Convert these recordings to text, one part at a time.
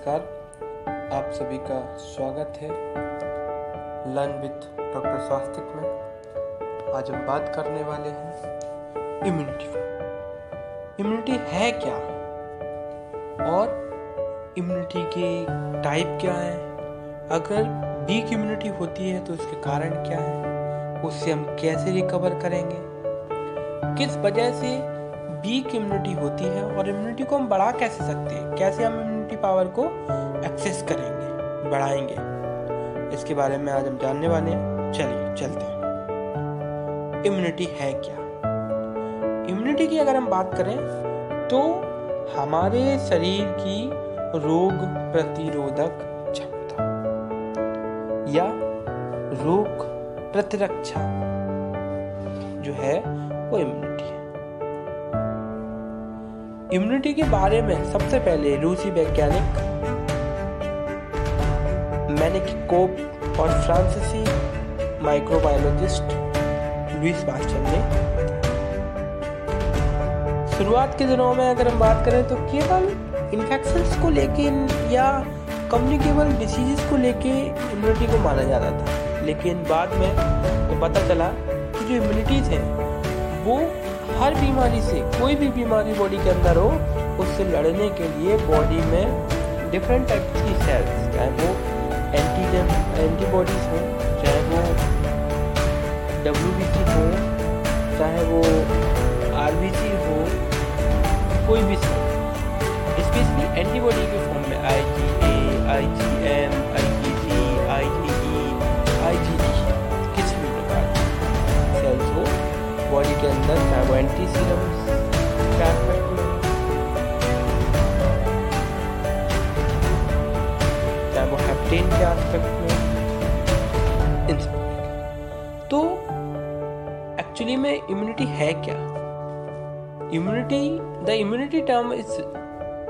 नमस्कार, आप सभी का स्वागत है लर्न विथ डॉक्टर स्वास्तिक में। आज हम बात करने वाले हैं इम्यूनिटी इम्यूनिटी है क्या? और इम्यूनिटी के टाइप क्या है? अगर वीक इम्यूनिटी होती है तो उसके कारण क्या है? उससे हम कैसे रिकवर करेंगे? किस वजह से वीक इम्यूनिटी होती है और इम्यूनिटी को हम बढ़ा कैसे सकते हैं? कैसे हम इम्यूनिटी पावर को एक्सेस करेंगे, बढ़ाएँगे। इसके बारे में आज हम जानने वाले चलिए, चलते हैं। इम्यूनिटी है क्या? इम्यूनिटी की अगर हम बात करें तो हमारे शरीर की रोग प्रतिरोधक क्षमता या रोग प्रतिरक्षा जो है, वो इम्यूनिटी इम्यूनिटी के बारे में सबसे पहले रूसी वैज्ञानिक मैनिक कोप और फ्रांसीसी माइक्रोबायोलॉजिस्ट लुइस पास्चर ने शुरुआत के दिनों में अगर हम बात करें तो केवल इन्फेक्शंस को लेके या कम्युनिकेबल डिसीजेस को लेके इम्यूनिटी को माना जाता था। लेकिन बाद में तो पता चला कि जो इम्यूनिटीज है, वो हर बीमारी से, कोई भी बीमारी बॉडी के अंदर हो, उससे लड़ने के लिए बॉडी में डिफरेंट टाइप की सेल्स चाहे वो एंटीजन एंटीबॉडीज हो, चाहे वो डब्ल्यू बी सी हो, चाहे वो आर बी सी हो, कोई भी सेल स्पेशली एंटीबॉडी के फॉर्म में I G A I G M anti serum तो एक्चुअली में इम्यूनिटी है क्या immunity the immunity term is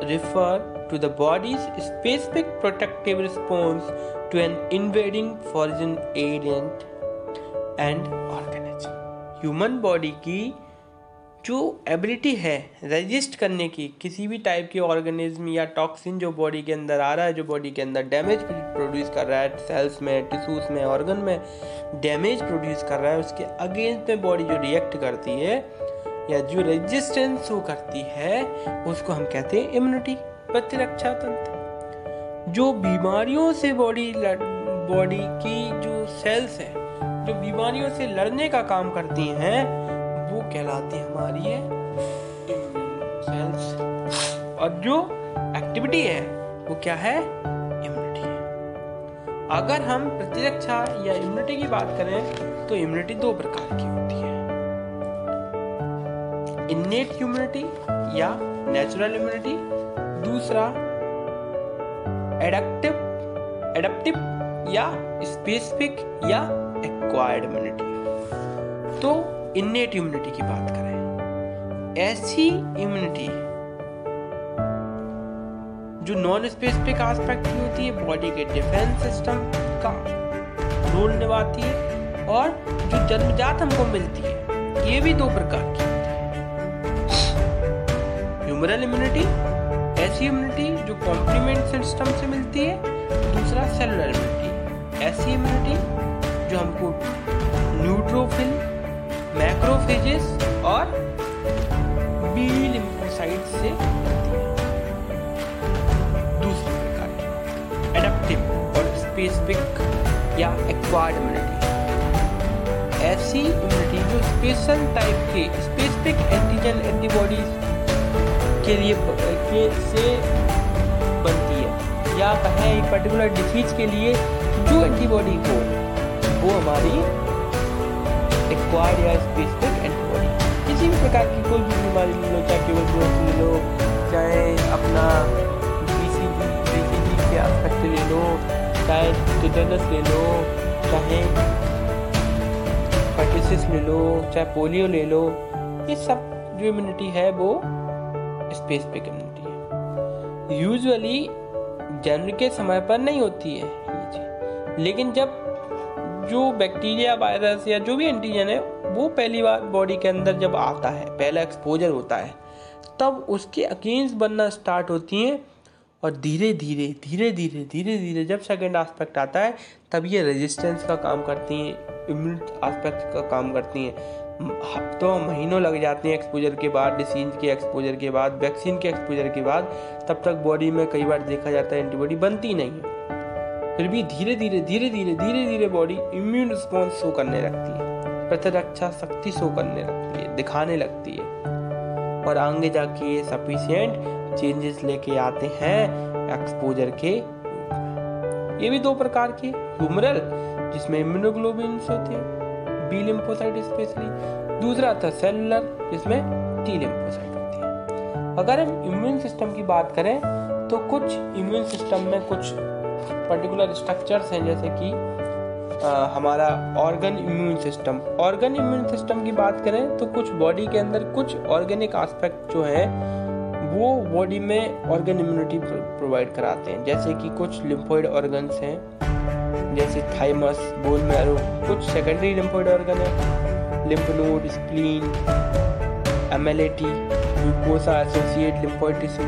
refer to the body's specific protective response to an invading foreign agent and organism. Human body की जो ability है resist करने की, किसी भी टाइप के ऑर्गेनिज्म या टॉक्सिन जो बॉडी के अंदर आ रहा है, जो बॉडी के अंदर डैमेज प्रोड्यूस कर रहा है सेल्स में टिश्यूज में ऑर्गन में डैमेज प्रोड्यूस कर रहा है, उसके अगेंस्ट में बॉडी जो रिएक्ट करती है, या जो रेजिस्टेंस शो करती है, उसको हम कहते हैं इम्यूनिटी प्रतिरक्षा तंत्र। जो बीमारियों से बॉडी बॉडी की जो सेल्स है, जो बीमारियों से लड़ने का काम करती हैं वो कहलाती हमारी है सेल्स और जो एक्टिविटी है, वो क्या है? इम्यूनिटी अगर हम प्रतिरक्षा या इम्यूनिटी की बात करें तो इम्यूनिटी दो प्रकार की होती है। इन्नेट इम्यूनिटी या नेचुरल इम्यूनिटी दूसरा एडक्टिव एडप्टिव या स्पेसिफिक या एक्वायर्ड इम्यूनिटी तो इन्नेट इम्यूनिटी की बात करें। ऐसी इम्यूनिटी जो नॉन स्पेसिफिक एस्पेक्ट की होती है बॉडी के डिफेंस सिस्टम का रोल निभाती है और जो जन्मजात हमको मिलती है, ये भी दो प्रकार की होती ह्यूमरल इम्यूनिटी ऐसी इम्यूनिटी जो कॉम्प्लीमेंट सिस्टम से मिलती है, दूसरा सेलुलर इम्यूनिटी ऐसी इम्यूनिटी जो हमको न्यूट्रोफिल मैक्रोफेजेस और बी लिम्फोसाइट से मिलती है दूसरी प्रकार की एडप्टिव और स्पेसिफिक या एक्वायर्ड इम्यूनिटी ऐसी इम्यूनिटी जो स्पेशल टाइप के स्पेसिफिक एंटीजन एंटीबॉडीज के लिए के से बनती है। या कहें एक पर्टिकुलर डिज़ीज़ के लिए जो एंटीबॉडी हो वो हमारी एक्वायर्ड या स्पेसिफिक एंटीबॉडी किसी भी प्रकार की कोई भी बीमारी ले लो चाहे ट्यूबरकुलोसिस ले लो, चाहे अपना ले लो, चाहे टिटेनस ले लो, चाहे हेपेटाइटिस ले लो, चाहे पोलियो ले लो, ये सब जो इम्यूनिटी है, वो स्पेस स्पेसिफिक इम्यूनिटी है। यूजुअली जन्म के समय पर नहीं होती है लेकिन जब जो बैक्टीरिया वायरस या जो भी एंटीजन है, वो पहली बार बॉडी के अंदर जब आता है, पहला एक्सपोजर होता है, तब उसके अगेंस्ट बनना स्टार्ट होती हैं और धीरे धीरे धीरे धीरे धीरे धीरे जब सेकेंड आस्पेक्ट आता है, तब ये रेजिस्टेंस का काम करती हैं इम्यूनिटी आस्पेक्ट का काम करती हैं। हफ्तों, महीनों लग जाते हैं एक्सपोजर के बाद डिसीज के एक्सपोजर के बाद वैक्सीन के एक्सपोजर के बाद, तब तक बॉडी में कई बार देखा जाता है एंटीबॉडी बनती नहीं है। फिर भी धीरे धीरे धीरे धीरे धीरे धीरे बॉडी इम्यून रिस्पॉन्स शो करने लगती है। प्रतिरक्षा शक्ति शो करने लगती है, दिखाने लगती है। और आगे जाके ये सफिशियंट चेंजेस लेके आते हैं एक्सपोजर के ये भी दो प्रकार के ह्यूमरल जिसमें इम्यूनोग्लोबिन होते हैं बी लिम्फोसाइट स्पेशली दूसरा था सेलुलर जिसमें टी लिम्फोसाइट होती है। अगर हम इम्यून सिस्टम की बात करें तो कुछ इम्यून सिस्टम में कुछ पर्टिकुलर स्ट्रक्चर्स हैं, जैसे कि हमारा organ immune system organ immune system की बात करें तो कुछ बॉडी के अंदर कुछ ऑर्गेनिक एस्पेक्ट जो है, वो बॉडी में ऑर्गन इम्यूनिटी प्रोवाइड कराते हैं। जैसे कि कुछ लिम्फोइड ऑर्गन्स हैं, जैसे थाइमस बोन मैरो कुछ सेकेंडरी लिम्फोइड ऑर्गन है lymph node spleen MLAT mucosa associate lymphoid tissue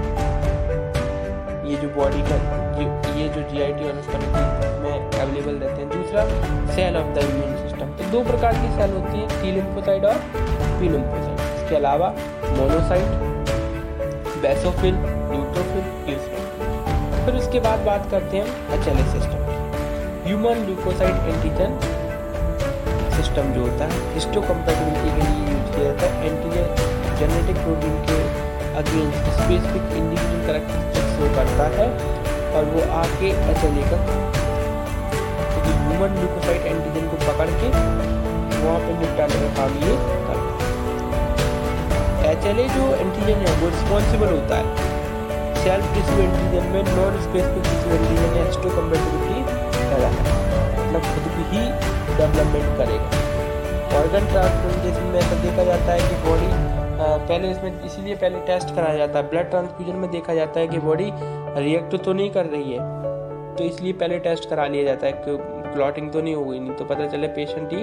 ये जो बॉडी का ये जो जीआईटी और में अवेलेबल रहते हैं। दूसरा cell of the immune system तो दो प्रकार की सेल होती है टी लिम्फोसाइट और पी लिम्फोसाइट इसके अलावा मोनोसाइट बेसोफिल न्यूट्रोफिल फिर उसके बाद बात करते हैं H system human leukocyte antigen system जो होता है हिस्टोकम्पेटिबिलिटी के लिए यूज़ किया जाता है। एंटीजन जेनेटिक प्रोटीन के against specific individual characteristics show करता है। और वो आके H L A human leukocyte antigen को पकड़ के वहाँ पे निपटाने का काम ये है। एच एल ए जो एंटीजन है, वो रिस्पॉन्सिबल होता है। सेल्फ टिश्यू एंटीजन में नॉन स्पेसिफिक टिश्यू एंटीजन या हिस्टोकम्पेटिबिलिटी पैदा मतलब खुद भी ही डेवलपमेंट करेगा। ऑर्गन ट्रांसप्लांटेशन में ऐसा देखा जाता है कि बॉडी पहले इसमें, इसीलिए पहले टेस्ट कराया जाता है। ब्लड ट्रांसफ्यूजन में देखा जाता है कि बॉडी रिएक्ट तो नहीं कर रही है तो इसलिए पहले टेस्ट करा लिया जाता है कि क्लॉटिंग तो नहीं हो गई, नहीं तो पता चले पेशेंट ही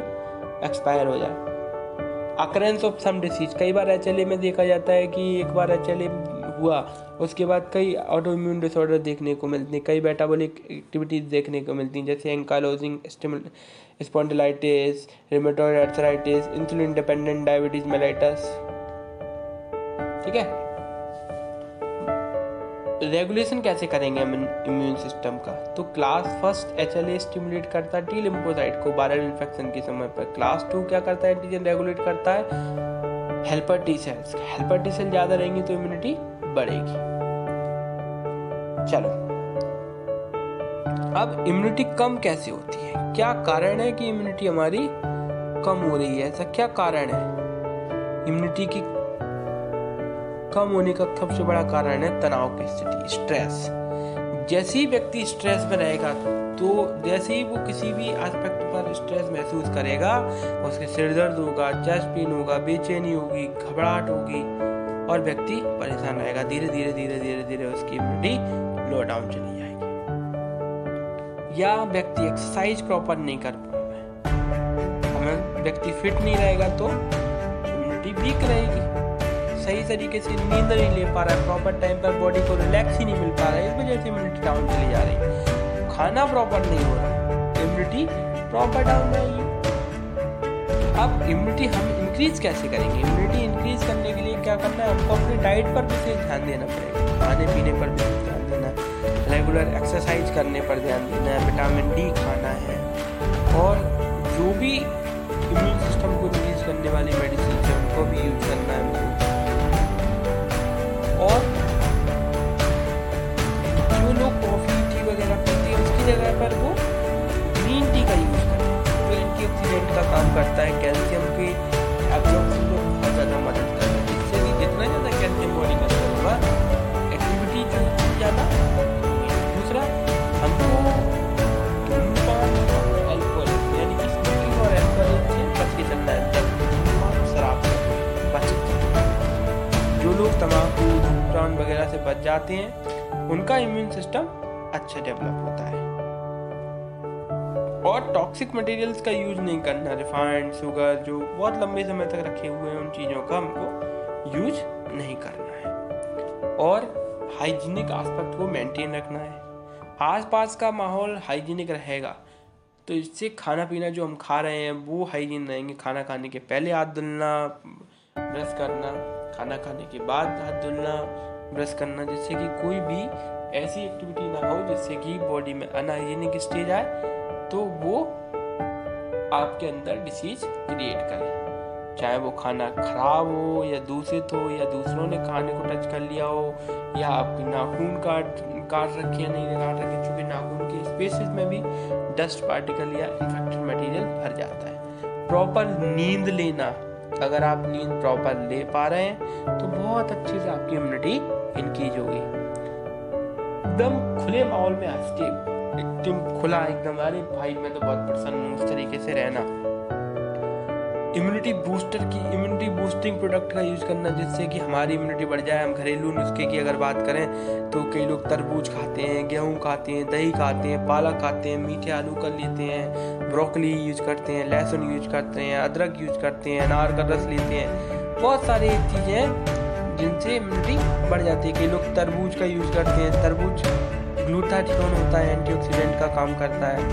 एक्सपायर हो जाए। अक्रेंस ऑफ़ सम डिसीज कई बार एच में देखा जाता है कि एक बार एच हुआ, उसके बाद कई ऑटो इम्यून डिसऑर्डर देखने को मिलते हैं, कई मेटाबॉलिक एक्टिविटीज़ देखने को मिलती हैं, जैसे ankylosing spondylitis rheumatoid arthritis insulin dependent diabetes mellitus ठीक है? रेगुलेशन कैसे करेंगे हम इम्यून सिस्टम का? तो class first H L A stimulate करता है टी लिम्फोसाइट को वायरल इन्फेक्शन के समय पर। क्लास टू क्या करता है? एंटीजन रेगुलेट करता है। Helper T cells helper T cell ज़्यादा रहेंगी तो इम्यूनिटी बढ़ेगी। चलो। अब इम्यूनिटी कम कैसे होती है? क्या कारण है कि इम्यूनिटी हमारी कम हो रही है? ऐसा क्या कारण है? इम्यूनिटी की कम होने का सबसे बड़ा कारण है तनाव की स्थिति स्ट्रेस जैसे ही व्यक्ति स्ट्रेस में रहेगा तो जैसे ही वो किसी भी एस्पेक्ट पर स्ट्रेस महसूस करेगा, उसके सिर दर्द होगा चेस्ट पेन होगा, बेचैनी होगी, घबराहट होगी और व्यक्ति परेशान रहेगा। धीरे धीरे धीरे धीरे धीरे उसकी इम्यूनिटी लो डाउन चली जाएगी। या व्यक्ति एक्सरसाइज प्रॉपर नहीं कर पाएगा। व्यक्ति फिट नहीं रहेगा तो इम्यूनिटी वीक रहेगी। सही तरीके से नींद नहीं ले पा रहा है प्रॉपर टाइम पर बॉडी को रिलैक्स ही नहीं मिल पा रहा है, इस वजह से इम्यूनिटी डाउन चली जा रही है। खाना प्रॉपर नहीं हो रहा है इम्यूनिटी प्रॉपर डाउन रहेगी अब इम्यूनिटी हम इंक्रीज कैसे करेंगे? इम्यूनिटी इंक्रीज करने के लिए क्या करना है? हमको अपनी डाइट पर विशेष ध्यान देना पड़ेगा। खाने पीने पर विशेष ध्यान देना रेगुलर एक्सरसाइज करने पर ध्यान देना है विटामिन डी खाना है, और जो भी इम्यून सिस्टम को इंक्रीज करने वाली मेडिसिन है, उनको भी यूज़ जगह पर वो ग्रीन टी का यूज़ करें जो एंटीऑक्सीडेंट का काम करता है कैल्शियम की। एब्जॉर्प्शन में बहुत ज़्यादा मदद करता है। इससे भी जितना ज़्यादा कैल्शियम बॉडी में अंदर होगा एक्टिविटी जो ज़्यादा। दूसरा, हमको धूमपान कि और के है धूम्रपान वगैरह से बच जाते हैं, उनका इम्यून सिस्टम अच्छा डेवलप होता है। और टॉक्सिक मटेरियल्स का यूज़ नहीं करना रिफाइंड शुगर जो बहुत लंबे समय तक रखे हुए हैं उन चीज़ों का हमको यूज़ नहीं करना है। और हाइजीनिक आस्पेक्ट को मेंटेन रखना है। आसपास का माहौल हाइजीनिक रहेगा तो इससे खाना पीना जो हम खा रहे हैं, वो हाइजीन रहेंगे। खाना खाने के पहले हाथ धुलना ब्रश करना, खाना खाने के बाद हाथ धुलना ब्रश करना, जिससे कि कोई भी ऐसी एक्टिविटी ना हो, जिससे कि बॉडी में अनहाइजीनिक स्टेज आए। तो वो आपके अंदर डिसीज क्रिएट करे। चाहे वो खाना खराब हो या दूषित हो या दूसरों ने खाने को टच कर लिया हो या आपके नाखून काट काट रखे या नहीं काट रखे, चूँकि नाखून के स्पेसिस में भी डस्ट पार्टिकल या इन्फेक्टेड मटेरियल भर जाता है। प्रॉपर नींद लेना, अगर आप नींद प्रॉपर ले पा रहे हैं तो बहुत अच्छे से आपकी इम्यूनिटी इनक्रीज होगी। एकदम खुले माहौल में हंस के एकदम खुला एकदम। अरे भाई, मैं तो बहुत प्रसन्न हूँ उस तरीके से रहना। इम्यूनिटी बूस्टर की इम्यूनिटी बूस्टिंग प्रोडक्ट का यूज़ करना जिससे कि हमारी इम्यूनिटी बढ़ जाए, हम घरेलू नुस्खे की अगर बात करें तो कई लोग तरबूज खाते हैं, गेहूँ खाते हैं, दही खाते हैं, पालक खाते हैं, मीठे आलू कर लेते हैं ब्रोकली यूज़ करते हैं, लहसुन यूज़ करते हैं, अदरक यूज़ करते हैं, अनार का रस लेते हैं। बहुत सारी चीज़ें जिनसे इम्यूनिटी बढ़ जाती है। कई लोग तरबूज का यूज़ करते हैं। तरबूज ग्लूटाथियोन होता है एंटीऑक्सीडेंट का काम करता है।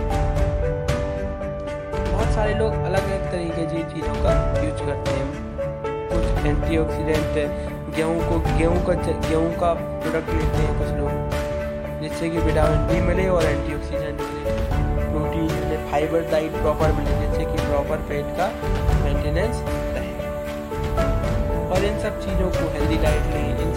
बहुत सारे लोग अलग अलग तरीके की चीज़ों का यूज़ करते हैं। कुछ एंटीऑक्सीडेंट गेहूँ को, गेहूँ का गेहूँ का प्रोडक्ट लेते हैं कुछ लोग, जिससे कि विटामिन डी मिले और एंटीऑक्सीडेंट मिले। प्रोटीन मिले फाइबर डाइट प्रॉपर मिले, जिससे कि प्रॉपर पेट का मेंटेनेंस रहे। और इन सब चीज़ों को हेल्दी डाइट लें इन